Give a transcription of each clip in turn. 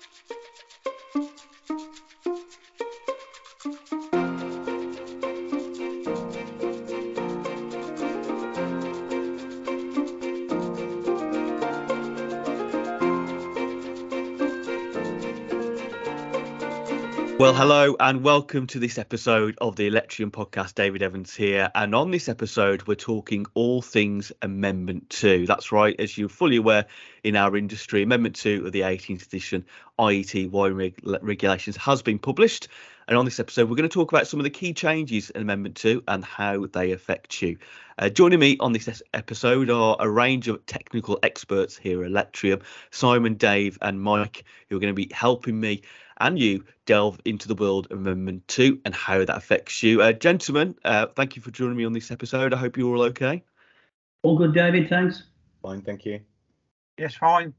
Thank you. Well, hello and welcome to this episode of the Electrium podcast. David Evans here. And on this episode, we're talking all things Amendment 2. That's right, as you're fully aware in our industry, Amendment 2 of the 18th edition IET wiring reg- regulations has been published. And on this episode, we're going to talk about some of the key changes in Amendment 2 and how they affect you. Uh, joining me on this episode are a range of technical experts here at Electrium Simon, Dave, and Mike, who are going to be helping me and you delve into the world of Amendment 2 and how that affects you. Uh, gentlemen, uh, thank you for joining me on this episode. I hope you're all okay. All good, David. Thanks. Fine, thank you. Yes, fine.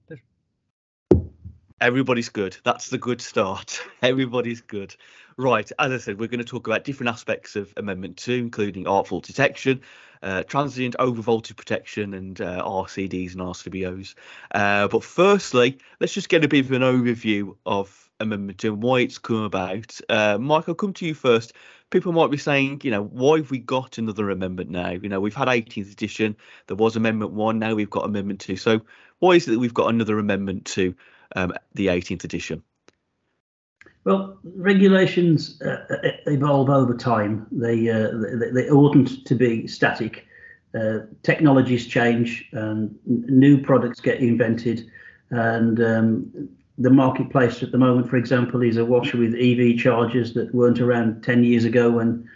Everybody's good. That's the good start. Everybody's good. Right, as I said, we're going to talk about different aspects of Amendment 2, including arc fault detection, uh, transient overvoltage protection, and uh, RCDs and RCBOs. Uh, but firstly, let's just get a bit of an overview of amendment 2 and why it's come about. Uh, Mike, I'll come to you first. People might be saying, you know, why have we got another amendment now? You know, we've had 18th edition, there was Amendment 1, now we've got Amendment 2. So why is it that we've got another amendment to um, the 18th edition? Well, regulations uh, uh, evolve over time. They, uh, they, they oughtn't to be static. Uh, technologies change, and new products get invented, and um, the marketplace at the moment, for example, is a washer with EV chargers that weren't around 10 years ago when,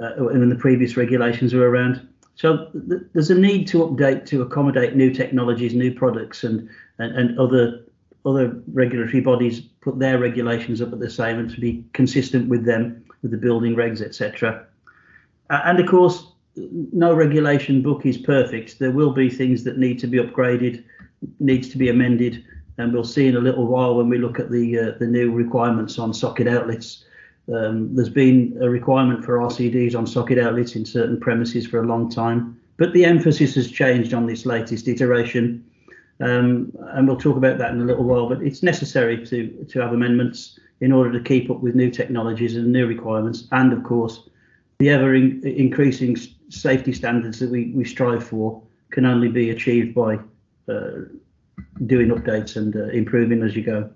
uh, when the previous regulations were around. So th- there's a need to update to accommodate new technologies, new products, and, and, and other other regulatory bodies put their regulations up at the same and to be consistent with them, with the building regs, etc. Uh, and of course, no regulation book is perfect. There will be things that need to be upgraded, needs to be amended and we'll see in a little while when we look at the uh, the new requirements on socket outlets. Um, there's been a requirement for RCDs on socket outlets in certain premises for a long time, but the emphasis has changed on this latest iteration, um, and we'll talk about that in a little while. But it's necessary to to have amendments in order to keep up with new technologies and new requirements, and of course, the ever in, increasing safety standards that we, we strive for can only be achieved by uh, doing updates and uh, improving as you go.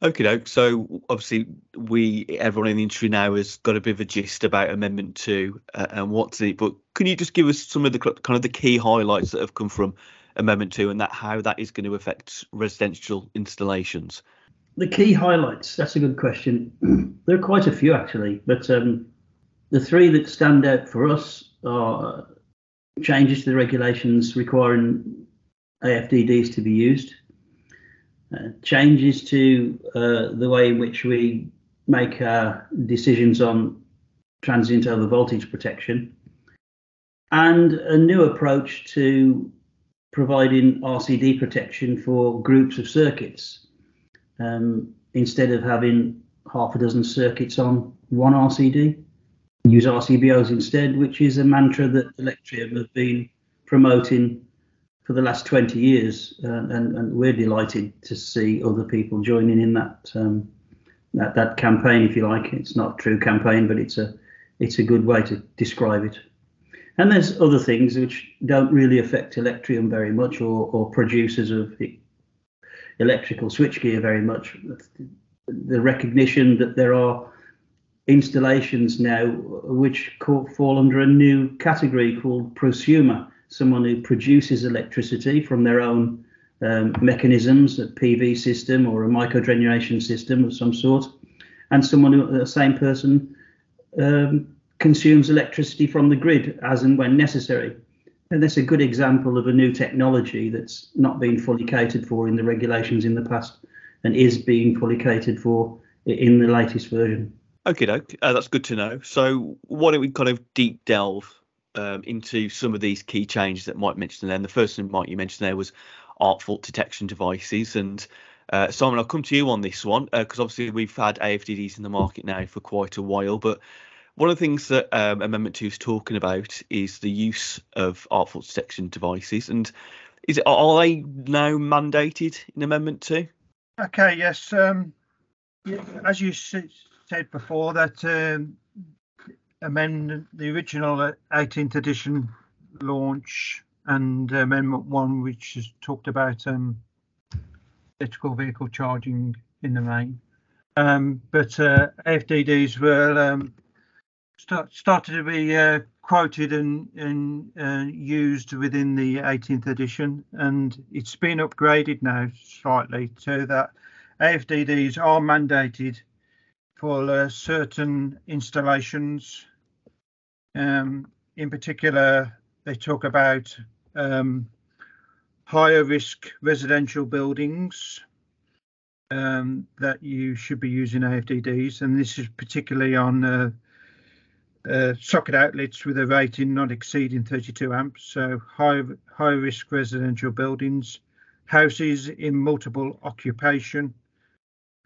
Okay, doke. So obviously, we everyone in the industry now has got a bit of a gist about Amendment Two uh, and what's it. But can you just give us some of the kind of the key highlights that have come from Amendment Two and that how that is going to affect residential installations? The key highlights. That's a good question. there are quite a few actually, but um, the three that stand out for us are changes to the regulations requiring AFDDs to be used, uh, changes to uh, the way in which we make our decisions on transient over voltage protection, and a new approach to providing RCD protection for groups of circuits um, instead of having half a dozen circuits on one RCD. Use RCBOs instead, which is a mantra that Electrium have been promoting for the last 20 years, uh, and, and, we're delighted to see other people joining in that, um, that that campaign, if you like. It's not a true campaign, but it's a it's a good way to describe it. And there's other things which don't really affect Electrium very much, or, or producers of electrical switchgear very much. The recognition that there are installations now which fall under a new category called prosumer someone who produces electricity from their own um, mechanisms, a PV system or a microgeneration system of some sort, and someone who, the same person, um, consumes electricity from the grid as and when necessary. And that's a good example of a new technology that's not been fully catered for in the regulations in the past and is being fully catered for in the latest version. Okay, uh, that's good to know. So, why don't we kind of deep delve um, into some of these key changes that Mike mentioned. Then the first thing Mike you mentioned there was arc fault detection devices, and uh, Simon, I'll come to you on this one because uh, obviously we've had AFDDs in the market now for quite a while, but one of the things that um, Amendment Two is talking about is the use of arc fault detection devices, and is it are they now mandated in Amendment Two? Okay, yes. Um, as you said before, that um, amendment, the original 18th edition launch and Amendment 1, which has talked about um, electrical vehicle charging in the main. Um, but uh, AFDDs were um, start, started to be uh, quoted and, and uh, used within the 18th edition, and it's been upgraded now slightly so that AFDDs are mandated for uh, certain installations. Um, in particular, they talk about um, higher risk residential buildings um, that you should be using AFDDs, and this is particularly on uh, uh, socket outlets with a rating not exceeding 32 amps, so high high risk residential buildings, houses in multiple occupation,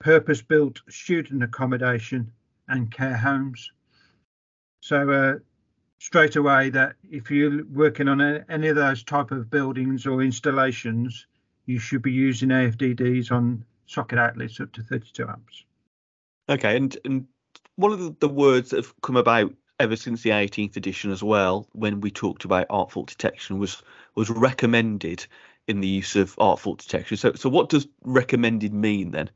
purpose built student accommodation, and care homes. So uh, straight away that if you're working on a, any of those type of buildings or installations, you should be using AFDDs on socket outlets up to 32 amps. Okay, and and one of the, the words that have come about ever since the 18th edition as well, when we talked about arc fault detection, was was recommended in the use of arc fault detection. So so what does recommended mean then?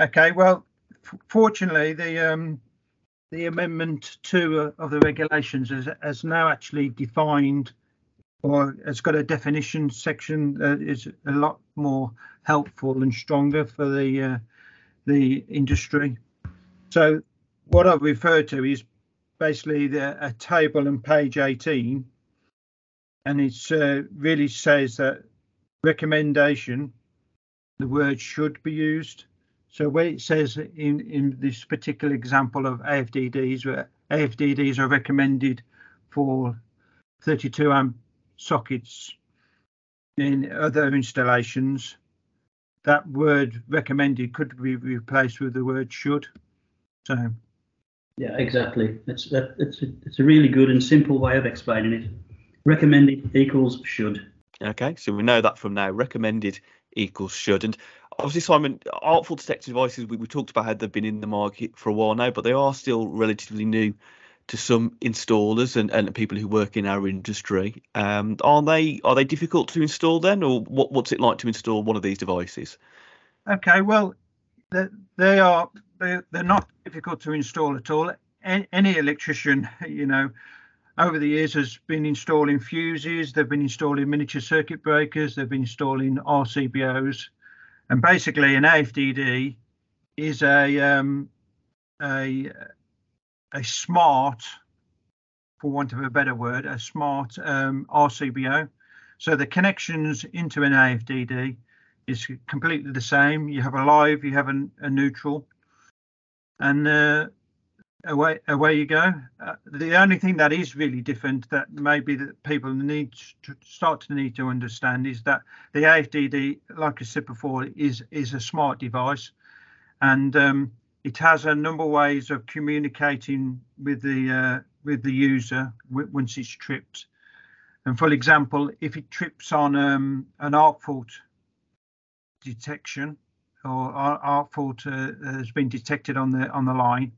Okay, well, f- fortunately, the um, the amendment two uh, of the regulations has, has now actually defined or has got a definition section that is a lot more helpful and stronger for the uh, the industry. So what I've referred to is basically the, a table on page 18, and it uh, really says that recommendation, the word should be used. So when it says in, in this particular example of AFDDs, where AFDDs are recommended for 32 amp sockets in other installations, that word recommended could be replaced with the word should. So yeah, exactly. It's that it's a, it's a really good and simple way of explaining it. Recommended equals should. Okay, so we know that from now. Recommended equals should. And obviously, Simon, arc fault detection devices, we, we talked about how they've been in the market for a while now, but they are still relatively new to some installers and, and people who work in our industry. Um, are they are they difficult to install then, or what, what's it like to install one of these devices? Okay, well, they, are they're not difficult to install at all. Any electrician, you know, over the years has been installing fuses, they've been installing miniature circuit breakers, they've been installing RCBOs, and basically an AFDD is a um, a a smart, for want of a better word, a smart um, RCBO. So the connections into an AFDD is completely the same. You have a live, you have a, a neutral, and uh, away away you go. Uh, the only thing that is really different that maybe that people need to start to need to understand is that the AFDD, like I said before, is is a smart device, and um, it has a number of ways of communicating with the uh, with the user once it's tripped. And for example, if it trips on um, an arc fault detection, or arc fault uh, has been detected on the on the line,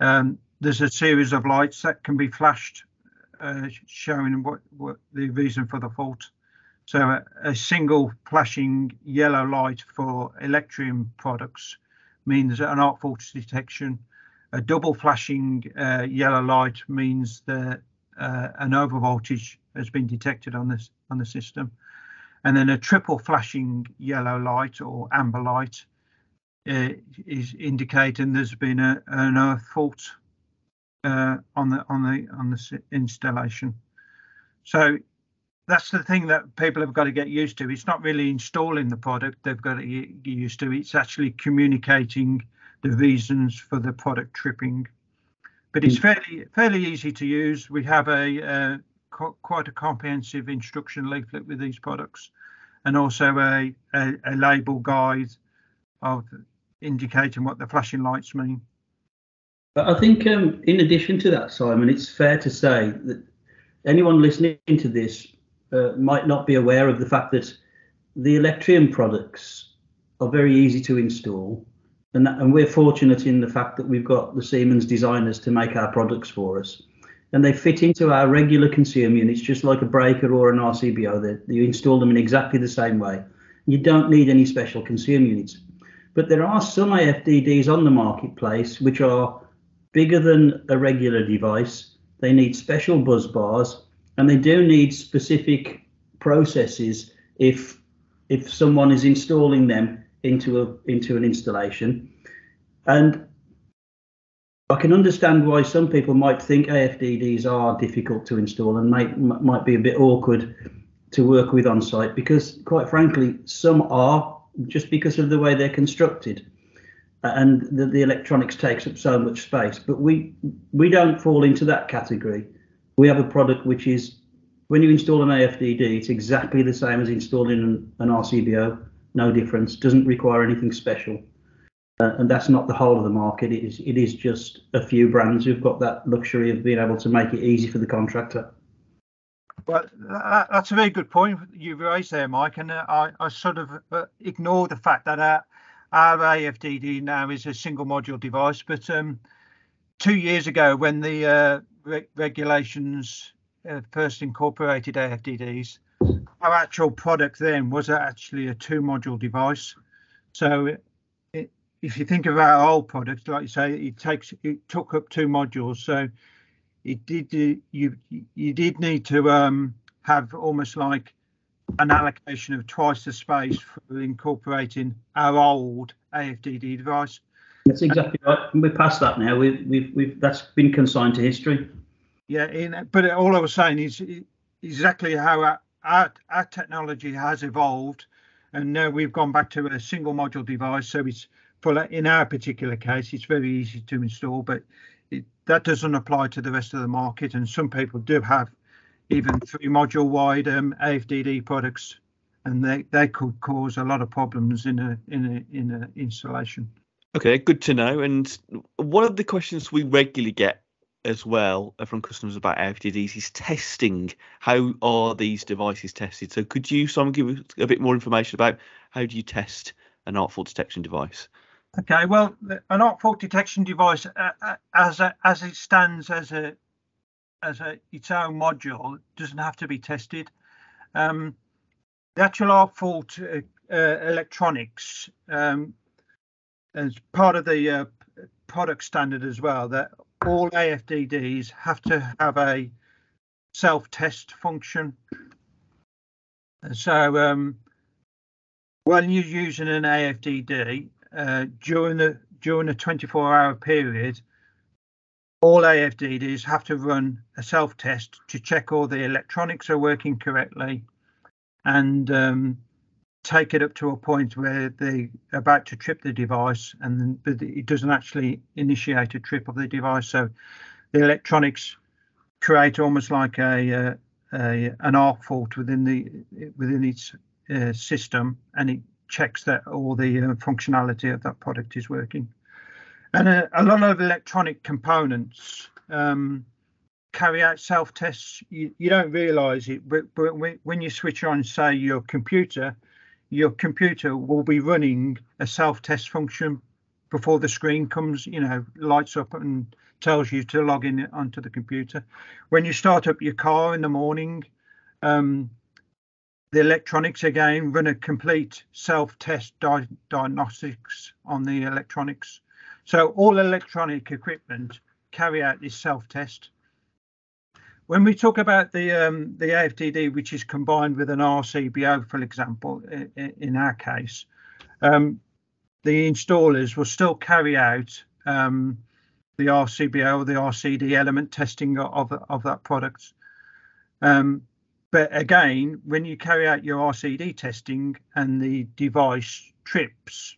um, there's a series of lights that can be flashed, uh, showing what, what the reason for the fault. So a, a, single flashing yellow light for Electrium products means an arc fault detection. A double flashing uh, yellow light means that uh, an overvoltage has been detected on this on the system and then a triple flashing yellow light or amber light uh, is indicating there's been a, an earth fault uh, on the on the on the installation. So that's the thing that people have got to get used to. It's not really installing the product they've got to get used to. It's actually communicating the reasons for the product tripping. But it's hmm. fairly fairly easy to use. We have a, quite a comprehensive instruction leaflet with these products and also a, a, a label guide of indicating what the flashing lights mean. But I think, um, in addition to that, Simon, it's fair to say that anyone listening to this uh, might not be aware of the fact that the Electrium products are very easy to install. And, that, and we're fortunate in the fact that we've got the Siemens designers to make our products for us. And they fit into our regular consumer units just like a breaker or an RCBO. They, you install them in exactly the same way. You don't need any special consumer units. But there are some AFDDs on the marketplace which are bigger than a regular device. They need special busbars and they do need specific processes if if someone is installing them into a into an installation. And I can understand why some people might think AFDDs are difficult to install and might might be a bit awkward to work with on site because quite frankly some are just because of the way they're constructed and the, the electronics takes up so much space. But we we don't fall into that category. We have a product which is when you install an AFDD it's exactly the same as installing an, an RCBO no difference doesn't require anything special uh, and that's not the whole of the market it is it is just a few brands who've got that luxury of being able to make it easy for the contractor well, that's a very good point you've raised there, Mike. And uh, I, I sort of uh, ignore the fact that our, our AFDD now is a single module device. But um, two years ago, when the uh, re- regulations uh, first incorporated AFDDs, our actual product then was actually a two module device. So if you think of our old product, like you say, it takes it took up two modules. So it did you you did need to um, have almost like an allocation of twice the space for incorporating our old AFDD device. That's exactly right. We're past that now. We've, we've, we've that's been consigned to history. Yeah, in, but all I was saying is exactly how our, our, our technology has evolved, and now we've gone back to a single module device. So it's for in our particular case, it's very easy to install, but it, that doesn't apply to the rest of the market, and some people do have even three module wide um, AFDD products, and they, they could cause a lot of problems in a in a in a installation. Okay, good to know. And one of the questions we regularly get as well from customers about AFDDs is testing. How are these devices tested? So could you, Simon, give us a bit more information about how do you test an arc fault detection device? Okay, well, an arc fault detection device, uh, uh, as a, as it stands as a as a its own module, doesn't have to be tested. Um, the actual arc fault uh, uh, electronics, um, as part of the uh, product standard as well, that all AFDDs have to have a self-test function. So um, when you're using an AFDD, uh, during the during a 24 hour period, all AFDDs have to run a self test to check all the electronics are working correctly and um, take it up to a point where they're about to trip the device and it doesn't actually initiate a trip of the device. So the electronics create almost like a, a, uh, a an arc fault within the within its uh, system and it checks that all the uh, functionality of that product is working. And a, a lot of electronic components um, carry out self tests. You, you don't realize it, but, but when you switch on, say, your computer, your computer will be running a self test function before the screen comes, you know, lights up and tells you to log in onto the computer. When you start up your car in the morning, um, the electronics again run a complete self-test di- diagnostics on the electronics. So all electronic equipment carry out this self-test. When we talk about the um, the AFDD, which is combined with an RCBO, for example, in, in our case, um, the installers will still carry out um, the RCBO or the RCD element testing of, of that product. Um, but again, when you carry out your RCD testing and the device trips,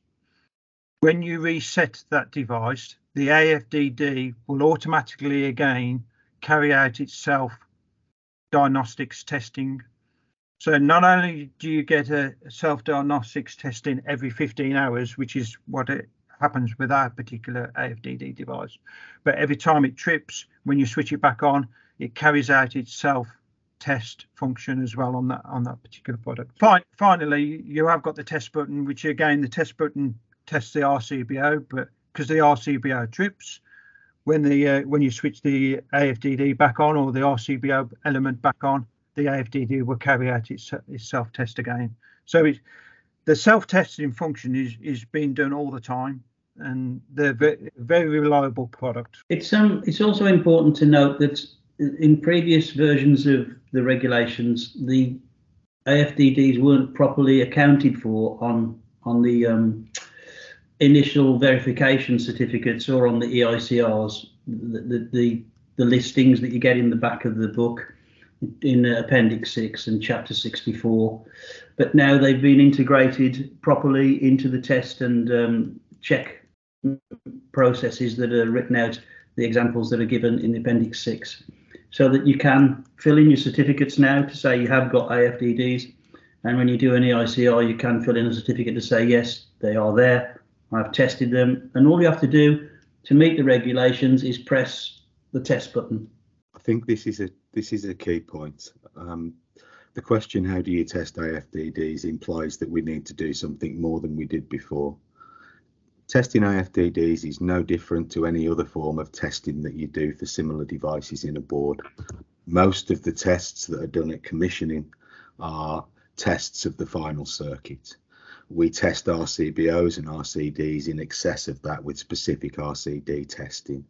when you reset that device, the AFDD will automatically again carry out itself diagnostics testing. So not only do you get a self diagnostics testing every 15 hours, which is what it happens with our particular AFDD device, but every time it trips, when you switch it back on, it carries out itself test function as well on that on that particular product. Fin- finally, you have got the test button, which again the test button tests the RCBO, but because the RCBO trips when the uh, when you switch the AFDD back on or the RCBO element back on, the AFDD will carry out its, its self test again. So it's, the self testing function is is being done all the time and they're very, very reliable product. It's um it's also important to note that in previous versions of the regulations, the AFDDs weren't properly accounted for on on the um, initial verification certificates or on the EICRs, the, the, the, the listings that you get in the back of the book in Appendix 6 and Chapter 64. But now they've been integrated properly into the test and um, check processes that are written out, the examples that are given in Appendix 6, so that you can fill in your certificates now to say you have got AFDDs. And when you do an EICR, you can fill in a certificate to say, yes, they are there. I've tested them. And all you have to do to meet the regulations is press the test button. I think this is a this is a key point. Um, the question, how do you test AFDDs, implies that we need to do something more than we did before. Testing AFDDs is no different to any other form of testing that you do for similar devices in a board. Most of the tests that are done at commissioning are tests of the final circuit. We test RCBOs and RCDs in excess of that with specific RCD testing.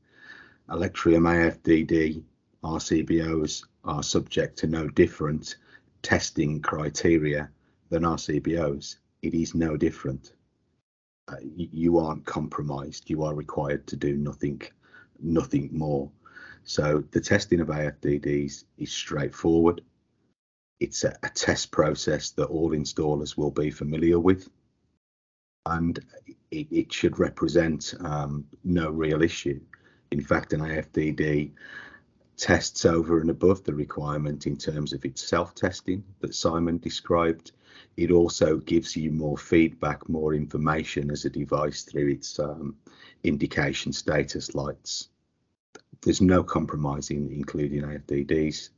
Electrium AFDD RCBOs are subject to no different testing criteria than RCBOs. It is no different you aren't compromised. You are required to do nothing, nothing more. So the testing of AFDDs is straightforward. It's a, a test process that all installers will be familiar with, and it, it should represent um, no real issue. In fact, an AFDD tests over and above the requirement in terms of its self-testing that Simon described it also gives you more feedback, more information as a device through its um, indication status lights. There's no compromising including AFDDs.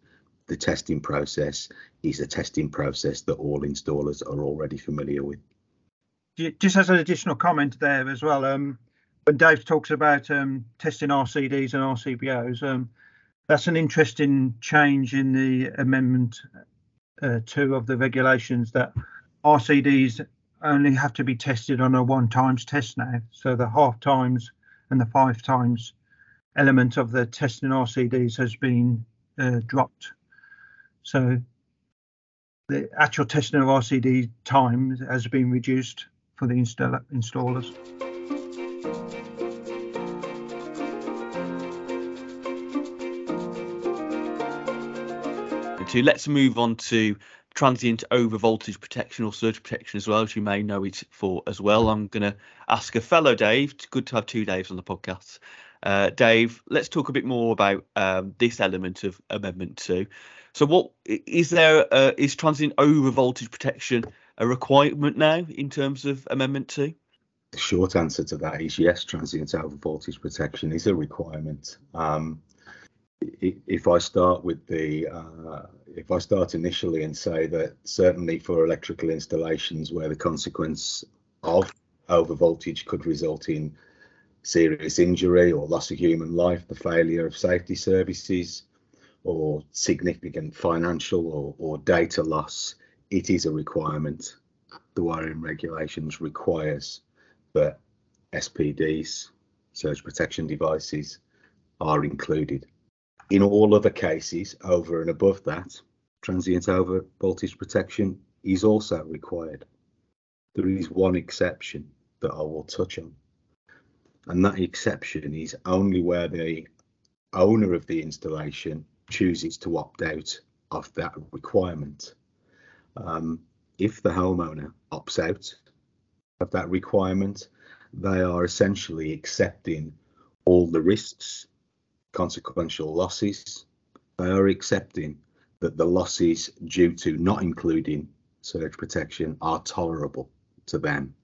The testing process is a testing process that all installers are already familiar with. Just as an additional comment there as well, um, when Dave talks about um, testing RCDs and RCBOs, um, that's an interesting change in the amendment uh, two of the regulations that RCDs only have to be tested on a one times test now. So the half times and the five times element of the testing RCDs has been uh, dropped. So the actual testing of RCD time has been reduced for the install- installers. To. Let's move on to transient over voltage protection or surge protection as well, as you may know it for as well. I'm going to ask a fellow Dave. It's good to have two Daves on the podcast. Uh, Dave, let's talk a bit more about um, this element of Amendment Two. So, what is there? Uh, is transient over voltage protection a requirement now in terms of Amendment Two? The short answer to that is yes. Transient over voltage protection is a requirement. Um, if I start with the uh, if I start initially and say that certainly for electrical installations where the consequence of over voltage could result in serious injury or loss of human life, the failure of safety services, or significant financial or, or data loss, it is a requirement. The wiring regulations requires that SPDs, surge protection devices, are included. In all other cases, over and above that, transient over voltage protection is also required. There is one exception that I will touch on, and that exception is only where the owner of the installation chooses to opt out of that requirement. Um, if the homeowner opts out of that requirement, they are essentially accepting all the risks consequential losses. They are accepting that the losses due to not including surge protection are tolerable to them.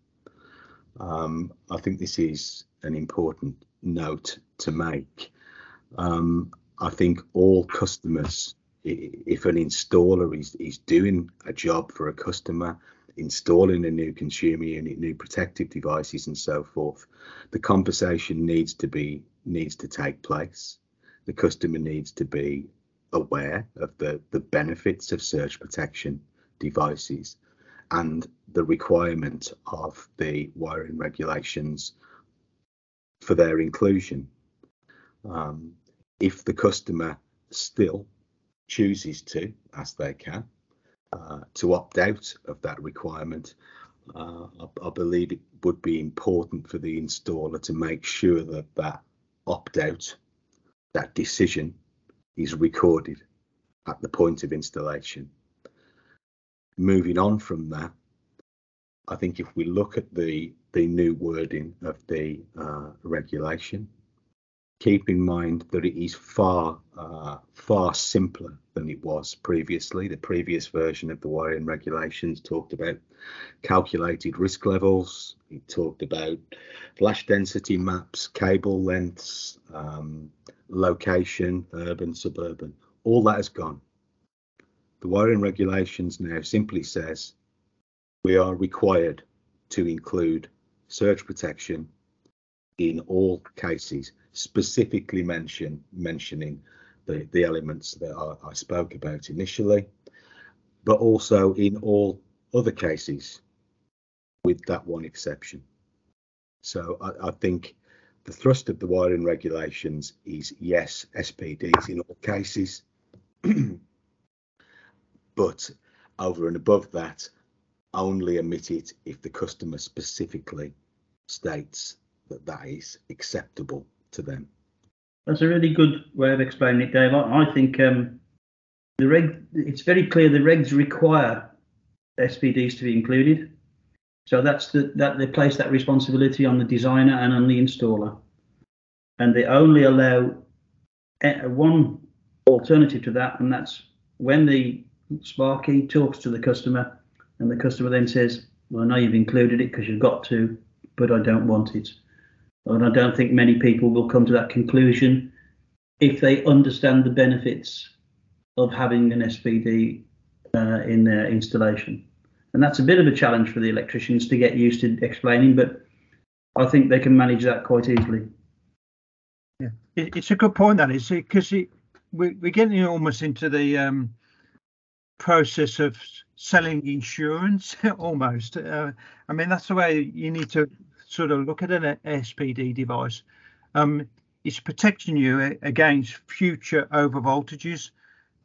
Um, I think this is an important note to make. Um, I think all customers if an installer is, is doing a job for a customer, installing a new consumer unit, new protective devices, and so forth, the conversation needs to be needs to take place. The customer needs to be aware of the, the benefits of surge protection devices and the requirement of the wiring regulations for their inclusion. Um, if the customer still chooses to, as they can, uh, to opt out of that requirement, uh, I, I, believe it would be important for the installer to make sure that that opt out, that decision, is recorded at the point of installation. Moving on from that, I think if we look at the the new wording of the uh, regulation, keep in mind that it is far uh, far simpler than it was previously. The previous version of the wiring regulations talked about calculated risk levels. It talked about flash density maps, cable lengths, um, location, urban, suburban. All that has gone. The wiring regulations now simply says we are required to include surge protection in all cases, specifically mention mentioning the, the elements that I, I spoke about initially, but also in all other cases, with that one exception. So I, I, think the thrust of the wiring regulations is yes, SPDs in all cases, but over and above that, only omit it if the customer specifically states that that is acceptable to them. That's a really good way of explaining it, Dave. I, think um, the reg it's very clear the regs require SPDs to be included. So that's the that they place that responsibility on the designer and on the installer, and they only allow one alternative to that, and that's when the Sparky talks to the customer, and the customer then says, "Well, I know you've included it because you've got to, but I don't want it." And I don't think many people will come to that conclusion if they understand the benefits of having an SPD uh, in their installation. And that's a bit of a challenge for the electricians to get used to explaining, but I think they can manage that quite easily. Yeah, it's a good point that is because we, we're getting almost into the um, process of selling insurance almost. Uh, I mean, that's the way you need to sort of look at an SPD device. Um, it's protecting you against future over voltages,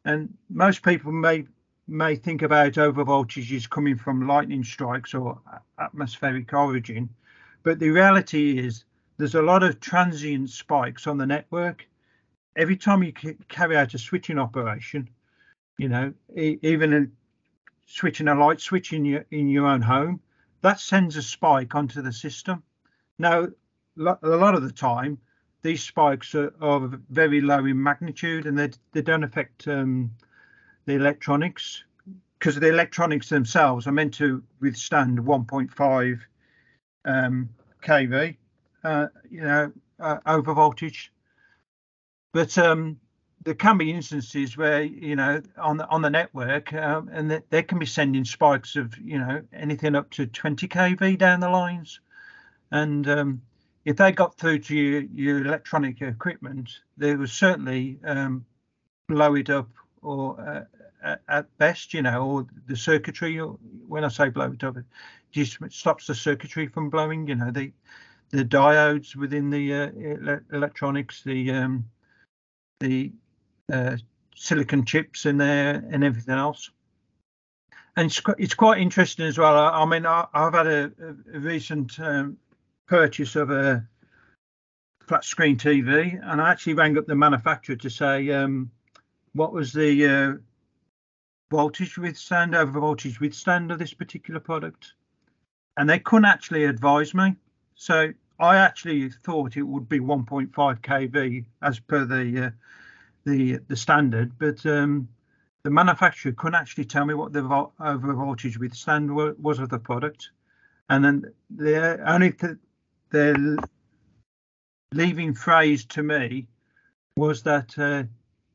and most people may may think about over voltages coming from lightning strikes or atmospheric origin, but the reality is there's a lot of transient spikes on the network. Every time you carry out a switching operation, you know, even switching a light switch in your in your own home, that sends a spike onto the system. Now, a lot of the time, these spikes are, are very low in magnitude and they, they don't affect um, the electronics because the electronics themselves are meant to withstand 1.5 um, kV, uh, you know, uh, over voltage. But um, there can be instances where you know on the on the network um, and they, they can be sending spikes of you know anything up to 20 kV down the lines. And um, if they got through to your, your electronic equipment they would certainly um, blow it up or uh, at best you know or the circuitry when i say blow it up it just stops the circuitry from blowing you know the the diodes within the uh, ele electronics the um, the uh, silicon chips in there and everything else. And it's, it's quite interesting as well. I, I mean, I, have had a, a recent um, purchase of a flat screen TV, and I actually rang up the manufacturer to say um, what was the uh, voltage withstand, over voltage withstand of this particular product, and they couldn't actually advise me. So I actually thought it would be 1.5 kV as per the uh, the the standard, but um, the manufacturer couldn't actually tell me what the vo- over voltage withstand was of the product, and then the only th- the leaving phrase to me was that uh,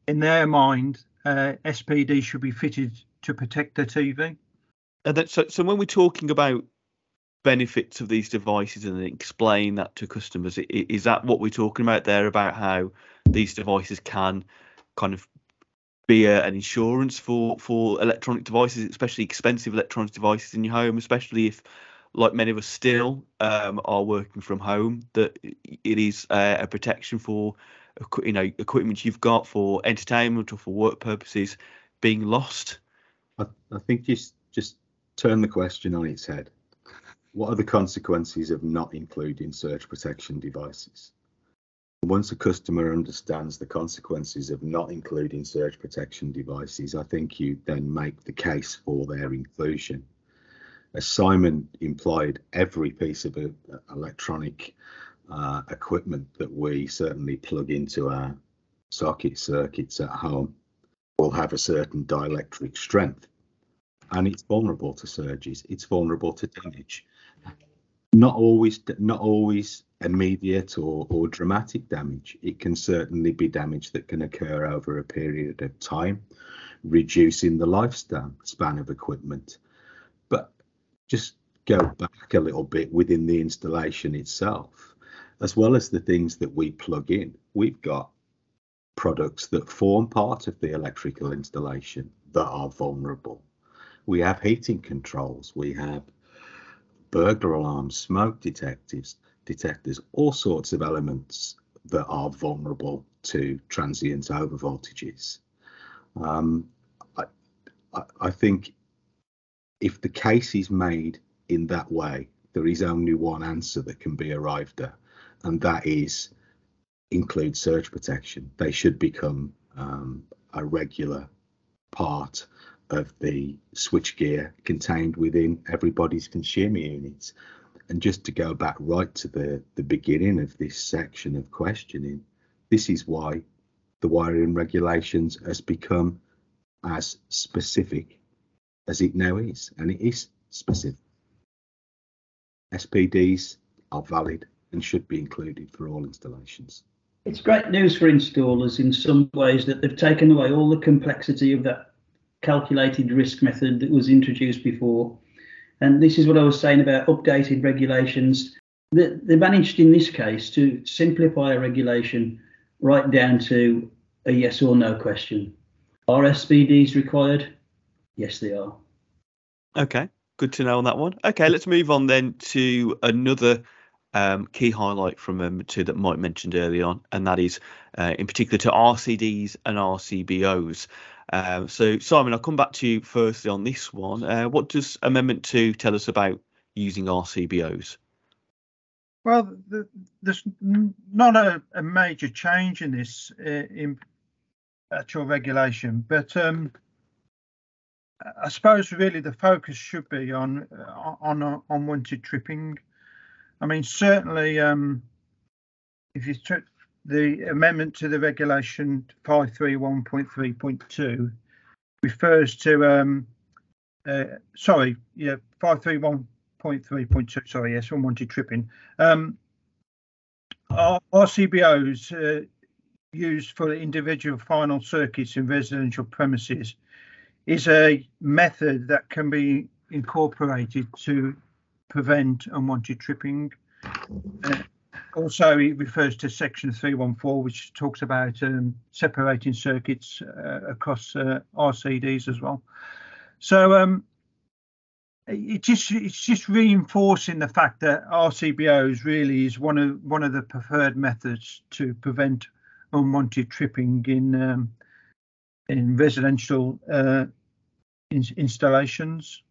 in their mind uh, SPD should be fitted to protect the TV. And then, so, so when we're talking about benefits of these devices and explain that to customers, is that what we're talking about there about how these devices can kind of be a, an insurance for for electronic devices, especially expensive electronic devices in your home, especially if, like many of us still um, are working from home, that it is a protection for you know equipment you've got for entertainment or for work purposes being lost. I, I think you just turn the question on its head. What are the consequences of not including surge protection devices? Once a customer understands the consequences of not including surge protection devices, I think you then make the case for their inclusion. As Simon implied, every piece of uh, electronic uh, equipment that we certainly plug into our socket circuits at home will have a certain dielectric strength and it's vulnerable to surges it's vulnerable to damage not always not always immediate or, or dramatic damage. It can certainly be damage that can occur over a period of time, reducing the lifespan span of equipment. But just go back a little bit within the installation itself, as well as the things that we plug in. We've got products that form part of the electrical installation that are vulnerable. We have heating controls, we have burglar alarms, smoke detectors, detectors, all sorts of elements that are vulnerable to transient overvoltages. Um, I, I think if the case is made in that way, there is only one answer that can be arrived at, and that is include surge protection. They should become um, a regular part of the switchgear contained within everybody's consumer units. And just to go back right to the, the beginning of this section of questioning, this is why the wiring regulations has become as specific as it now is, and it is specific. SPDs are valid and should be included for all installations. It's great news for installers in some ways that they've taken away all the complexity of that calculated risk method that was introduced before. And this is what I was saying about updated regulations. They managed in this case to simplify a regulation right down to a yes or no question. Are SPDs required? Yes, they are. Okay, good to know on that one. Okay, let's move on then to another um, key highlight from um, two that Mike mentioned early on, and that is uh, in particular to RCDs and RCBOs. Um, so, Simon, I'll come back to you firstly on this one. Uh, what does Amendment 2 tell us about using RCBOs? Well, the, there's not a, a, major change in this uh, in actual regulation, but um, I suppose really the focus should be on on on unwanted tripping. I mean, certainly, um, if you took the amendment to the regulation 531.3.2 refers to um, uh, sorry, yeah, 531.3.2. Sorry, yes, unwanted tripping. Um, RCBOs uh, used for individual final circuits in residential premises is a method that can be incorporated to prevent unwanted tripping. Uh, also, it refers to section 314, which talks about um, separating circuits uh, across uh, RCDs as well. So um, it just it's just reinforcing the fact that RCBOs really is one of one of the preferred methods to prevent unwanted tripping in um, in residential uh, in installations.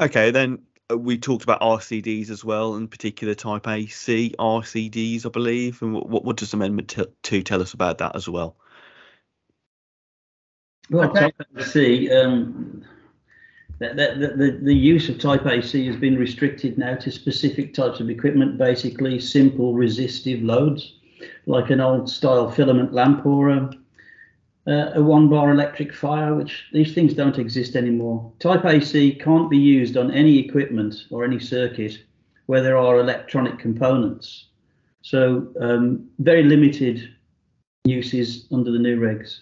Okay, then we talked about RCDs as well, in particular Type AC RCDs, I believe. And what, what does Amendment t- 2 tell us about that as well? Well. Type AC, um, the, the, the, the use of Type AC has been restricted now to specific types of equipment, basically simple resistive loads, like an old style filament lamp or a uh, a one bar electric fire, which these things don't exist anymore. Type AC can't be used on any equipment or any circuit where there are electronic components. So um, very limited uses under the new regs.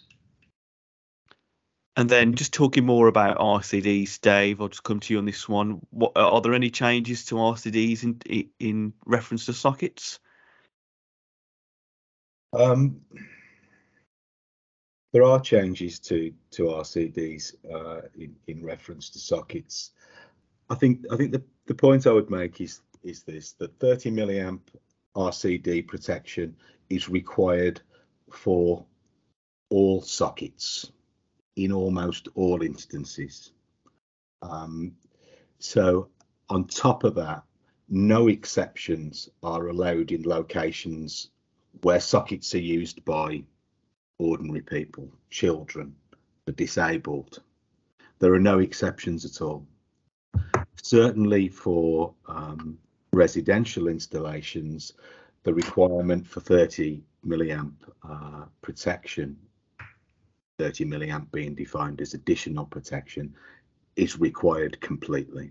And then just talking more about RCDs, Dave, I'll just come to you on this one. What are there any changes to RCDs in in reference to sockets? Um, there are changes to to RCDs uh, in in reference to sockets. I think I think the the point I would make is is this that 30 milliamp RCD protection is required for all sockets in almost all instances. Um, so on top of that, no exceptions are allowed in locations where sockets are used by ordinary people, children, the disabled. There are no exceptions at all. Certainly for um, residential installations, the requirement for 30 milliamp uh, protection 30 milliamp being defined as additional protection is required completely.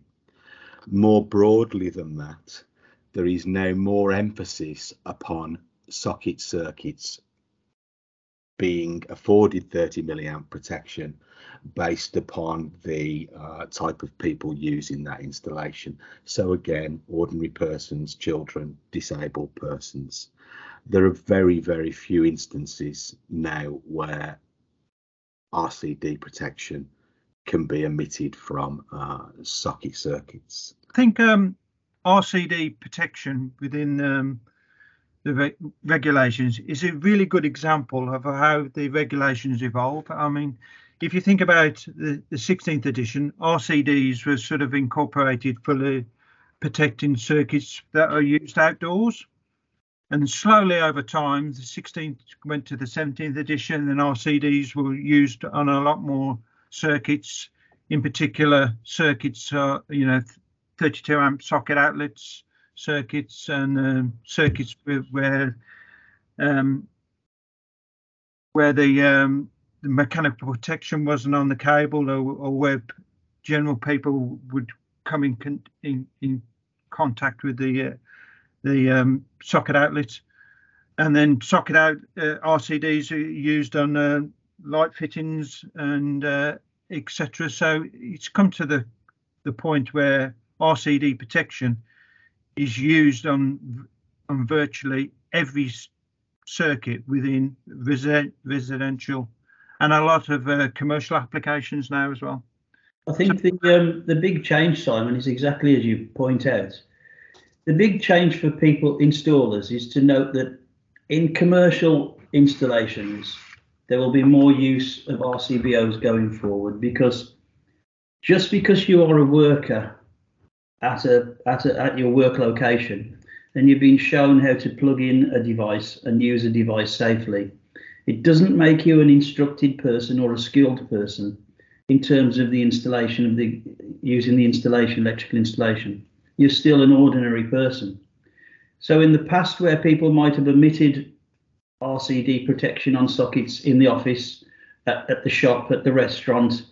More broadly than that, there is now more emphasis upon socket circuits being afforded 30 milliamp protection based upon the uh, type of people using that installation. So again, ordinary persons, children, disabled persons. There are very, very few instances now where RCD protection can be omitted from uh, socket circuits. I think um, RCD protection within um, the re- regulations is a really good example of how the regulations evolve. I mean, if you think about the, the 16th edition, RCDs were sort of incorporated for the protecting circuits that are used outdoors. And slowly over time, the 16th went to the 17th edition, and RCDs were used on a lot more circuits. In particular, circuits, uh, you know, 32 amp socket outlets, circuits, and um, circuits where um, where the, um, the, mechanical protection wasn't on the cable, or, or where general people would come in con- in, in contact with the uh, the um, socket outlets, and then socket out uh, RCDs are used on uh, light fittings and uh, etc. So it's come to the the point where RCD protection is used on on virtually every circuit within residential and a lot of uh, commercial applications now as well. I think the um, the big change, Simon, is exactly as you point out the big change for people installers is to note that in commercial installations there will be more use of RCBOs going forward because just because you are a worker at a at a, at your work location and you've been shown how to plug in a device and use a device safely it doesn't make you an instructed person or a skilled person in terms of the installation of the using the installation electrical installation you're still an ordinary person. So in the past, where people might have omitted RCD protection on sockets in the office, at, at the shop, at the restaurant,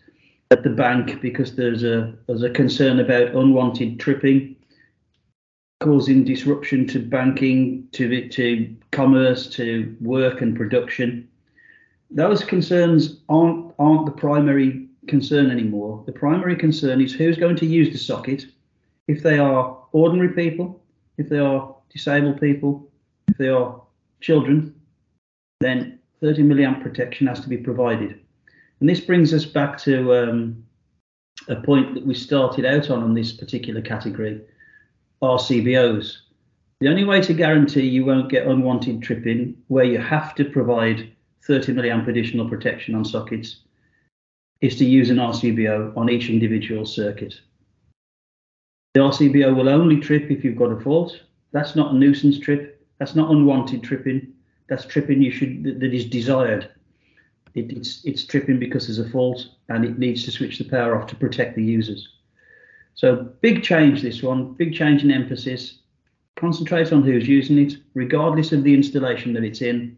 at the bank, because there's a there's a concern about unwanted tripping, causing disruption to banking, to to commerce, to work and production. Those concerns aren't aren't the primary concern anymore. The primary concern is who's going to use the socket if they are ordinary people, if they are disabled people, if they are children, then 30 milliamp protection has to be provided. And this brings us back to um, a point that we started out on on this particular category, RCBOs. The only way to guarantee you won't get unwanted tripping, where you have to provide 30 milliamp additional protection on sockets, is to use an RCBO on each individual circuit. The RCBO will only trip if you've got a fault. That's not a nuisance trip. That's not unwanted tripping. That's tripping you should that is desired. It, it's it's tripping because there's a fault and it needs to switch the power off to protect the users. So big change this one, big change in emphasis. Concentrate on who's using it, regardless of the installation that it's in,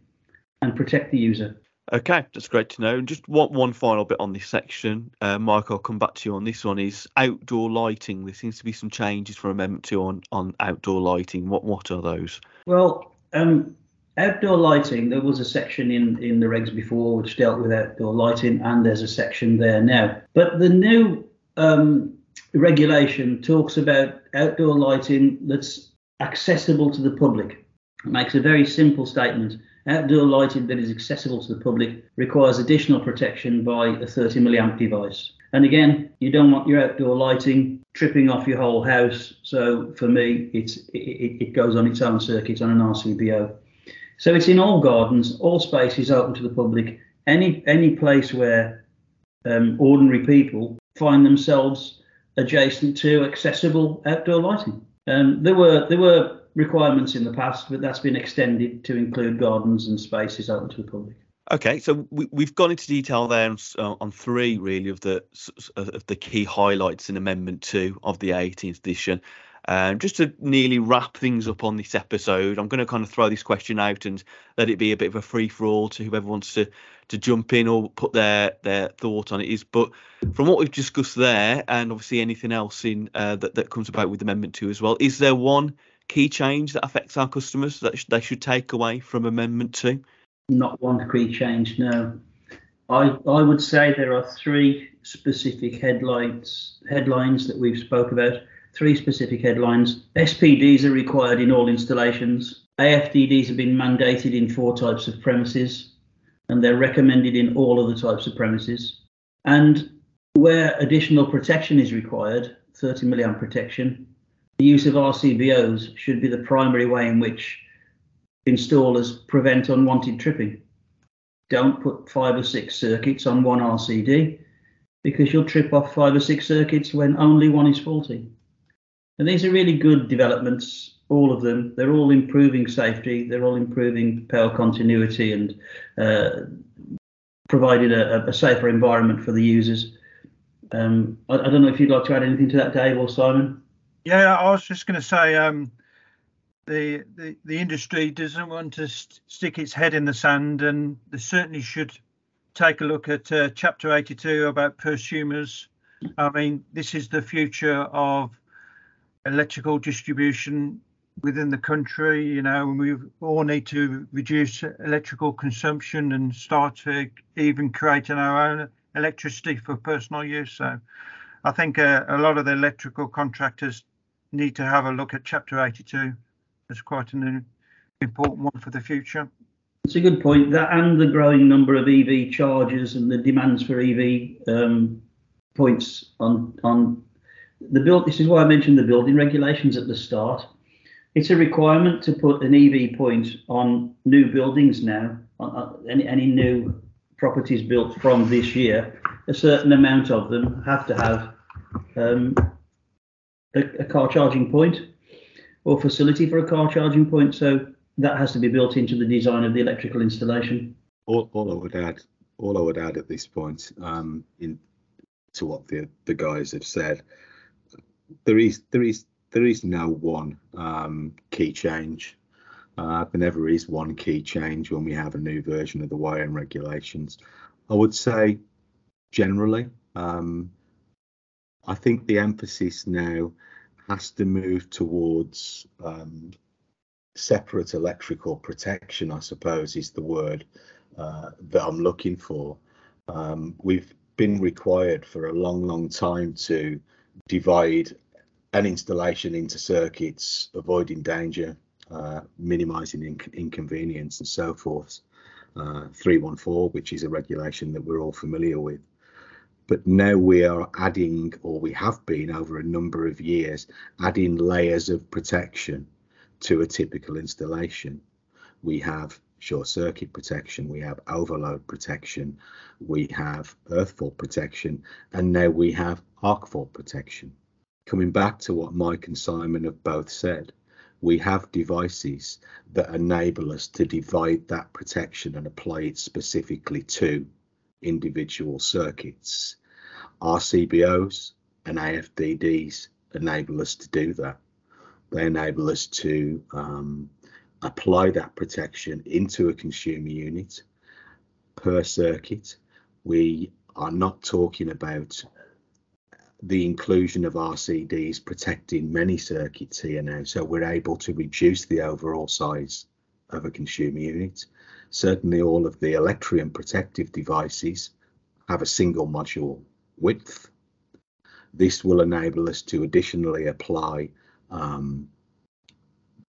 and protect the user. Okay, that's great to know. And just one one final bit on this section, uh, Mike. I'll come back to you on this one. Is outdoor lighting? There seems to be some changes from Amendment Two on on outdoor lighting. What what are those? Well, um, outdoor lighting, there was a section in, in the regs before which dealt with outdoor lighting, and there's a section there now. But the new um, regulation talks about outdoor lighting that's accessible to the public. It makes a very simple statement. Outdoor lighting that is accessible to the public requires additional protection by a 30 milliamp device. And again, you don't want your outdoor lighting tripping off your whole house. So for me, it's it, it goes on its own circuit on an RCBO. So it's in all gardens, all spaces open to the public, any any place where um, ordinary people find themselves adjacent to accessible outdoor lighting. Um, there were there were requirements in the past, but that's been extended to include gardens and spaces open to the public. Okay, so we, we've gone into detail there on, uh, on three really of the of the key highlights in Amendment Two of the 18th edition. Um, just to nearly wrap things up on this episode, I'm going to kind of throw this question out and let it be a bit of a free for all to whoever wants to to jump in or put their their thought on it is. But from what we've discussed there, and obviously anything else in uh, that that comes about with Amendment Two as well, is there one key change that affects our customers that sh- they should take away from Amendment Two? Not one key change, no. I I would say there are three specific headlines headlines that we've spoke about. Three specific headlines. SPDs are required in all installations. AFDDs have been mandated in four types of premises, and they're recommended in all other types of premises. And where additional protection is required, 30 milliamp protection, the use of RCBOs should be the primary way in which installers prevent unwanted tripping. Don't put five or six circuits on one RCD because you'll trip off five or six circuits when only one is faulty. And these are really good developments, all of them. They're all improving safety, they're all improving power continuity and uh, providing a, a, safer environment for the users. Um, I, I, don't know if you'd like to add anything to that, Dave or Simon. Yeah, I was just going to say um, the, the the industry doesn't want to st- stick its head in the sand, and they certainly should take a look at uh, Chapter 82 about prosumers. I mean, this is the future of electrical distribution within the country. You know, and we all need to reduce electrical consumption and start to even creating our own electricity for personal use. So, I think uh, a lot of the electrical contractors need to have a look at Chapter 82 It's quite an important one for the future. It's a good point. That and the growing number of EV chargers and the demands for EV um, points on on the build. This is why I mentioned the building regulations at the start. It's a requirement to put an EV point on new buildings now. On, on any any new properties built from this year, a certain amount of them have to have um, a, a car charging point or facility for a car charging point. So that has to be built into the design of the electrical installation. All, all I would add, all I would add at this point, um, in to what the the guys have said, there is there is there is no one um, key change. Uh, there never is one key change when we have a new version of the wiring regulations. I would say, generally, um, I think the emphasis now has to move towards um, separate electrical protection, I suppose is the word uh, that I'm looking for. Um, we've been required for a long, long time to divide an installation into circuits, avoiding danger, uh, minimizing inc- inconvenience, and so forth. Uh, 314, which is a regulation that we're all familiar with but now we are adding, or we have been over a number of years, adding layers of protection to a typical installation. We have short circuit protection, we have overload protection, we have earth fault protection, and now we have arc fault protection. Coming back to what Mike and Simon have both said, we have devices that enable us to divide that protection and apply it specifically to individual circuits. RCBOs and AFDDs enable us to do that. They enable us to um, apply that protection into a consumer unit per circuit. We are not talking about the inclusion of RCDs protecting many circuits here now, so we're able to reduce the overall size of a consumer unit. Certainly, all of the Electrium protective devices have a single module width. This will enable us to additionally apply um,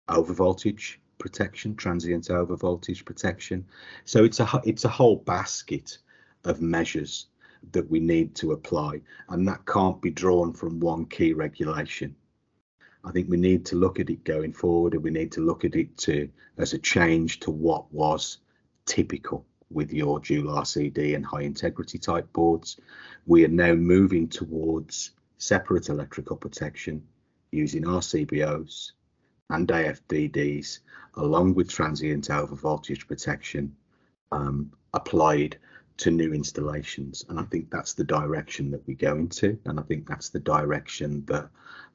overvoltage protection, transient overvoltage protection. So it's a it's a whole basket of measures that we need to apply, and that can't be drawn from one key regulation. I think we need to look at it going forward, and we need to look at it to as a change to what was typical with your dual RCD and high integrity type boards. We are now moving towards separate electrical protection using RCBOs and AFDDs along with transient over voltage protection um, applied to new installations. And I think that's the direction that we go into. And I think that's the direction that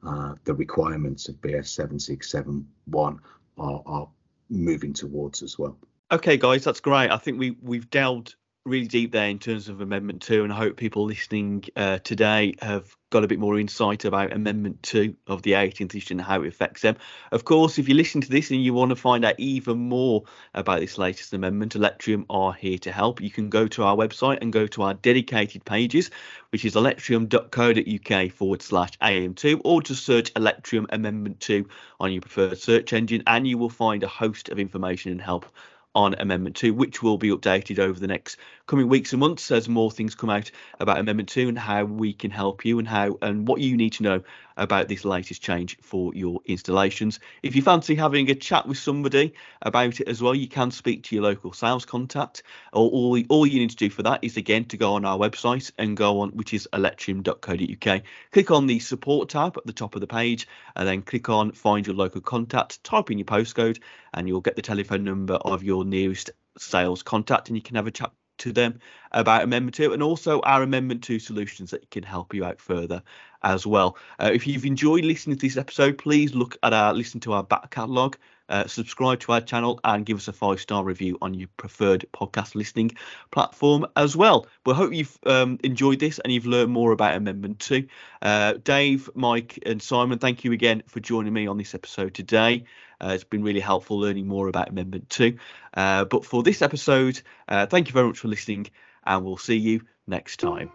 uh, the requirements of BS 7671 are, are moving towards as well. Okay, guys, that's great. I think we we've delved really deep there in terms of Amendment 2, and I hope people listening uh, today have got a bit more insight about Amendment 2 of the 18th edition and how it affects them. Of course, if you listen to this and you want to find out even more about this latest amendment, Electrium are here to help. You can go to our website and go to our dedicated pages, which is electrium.co.uk forward slash AM2, or just search Electrium Amendment 2 on your preferred search engine, and you will find a host of information and help on Amendment 2, which will be updated over the next coming weeks and months as more things come out about Amendment 2 and how we can help you and how and what you need to know about this latest change for your installations. If you fancy having a chat with somebody about it as well, you can speak to your local sales contact. Or all, all you need to do for that is again to go on our website and go on, which is electrium.co.uk. Click on the support tab at the top of the page and then click on find your local contact, type in your postcode, and you'll get the telephone number of your nearest sales contact and you can have a chat to them about Amendment 2 and also our Amendment 2 solutions that can help you out further as well. Uh, if you've enjoyed listening to this episode, please look at our listen to our back catalogue, uh, subscribe to our channel, and give us a five star review on your preferred podcast listening platform as well. We hope you've um, enjoyed this and you've learned more about Amendment 2. Uh, Dave, Mike, and Simon, thank you again for joining me on this episode today. Uh, it's been really helpful learning more about Amendment 2. Uh, but for this episode, uh, thank you very much for listening, and we'll see you next time.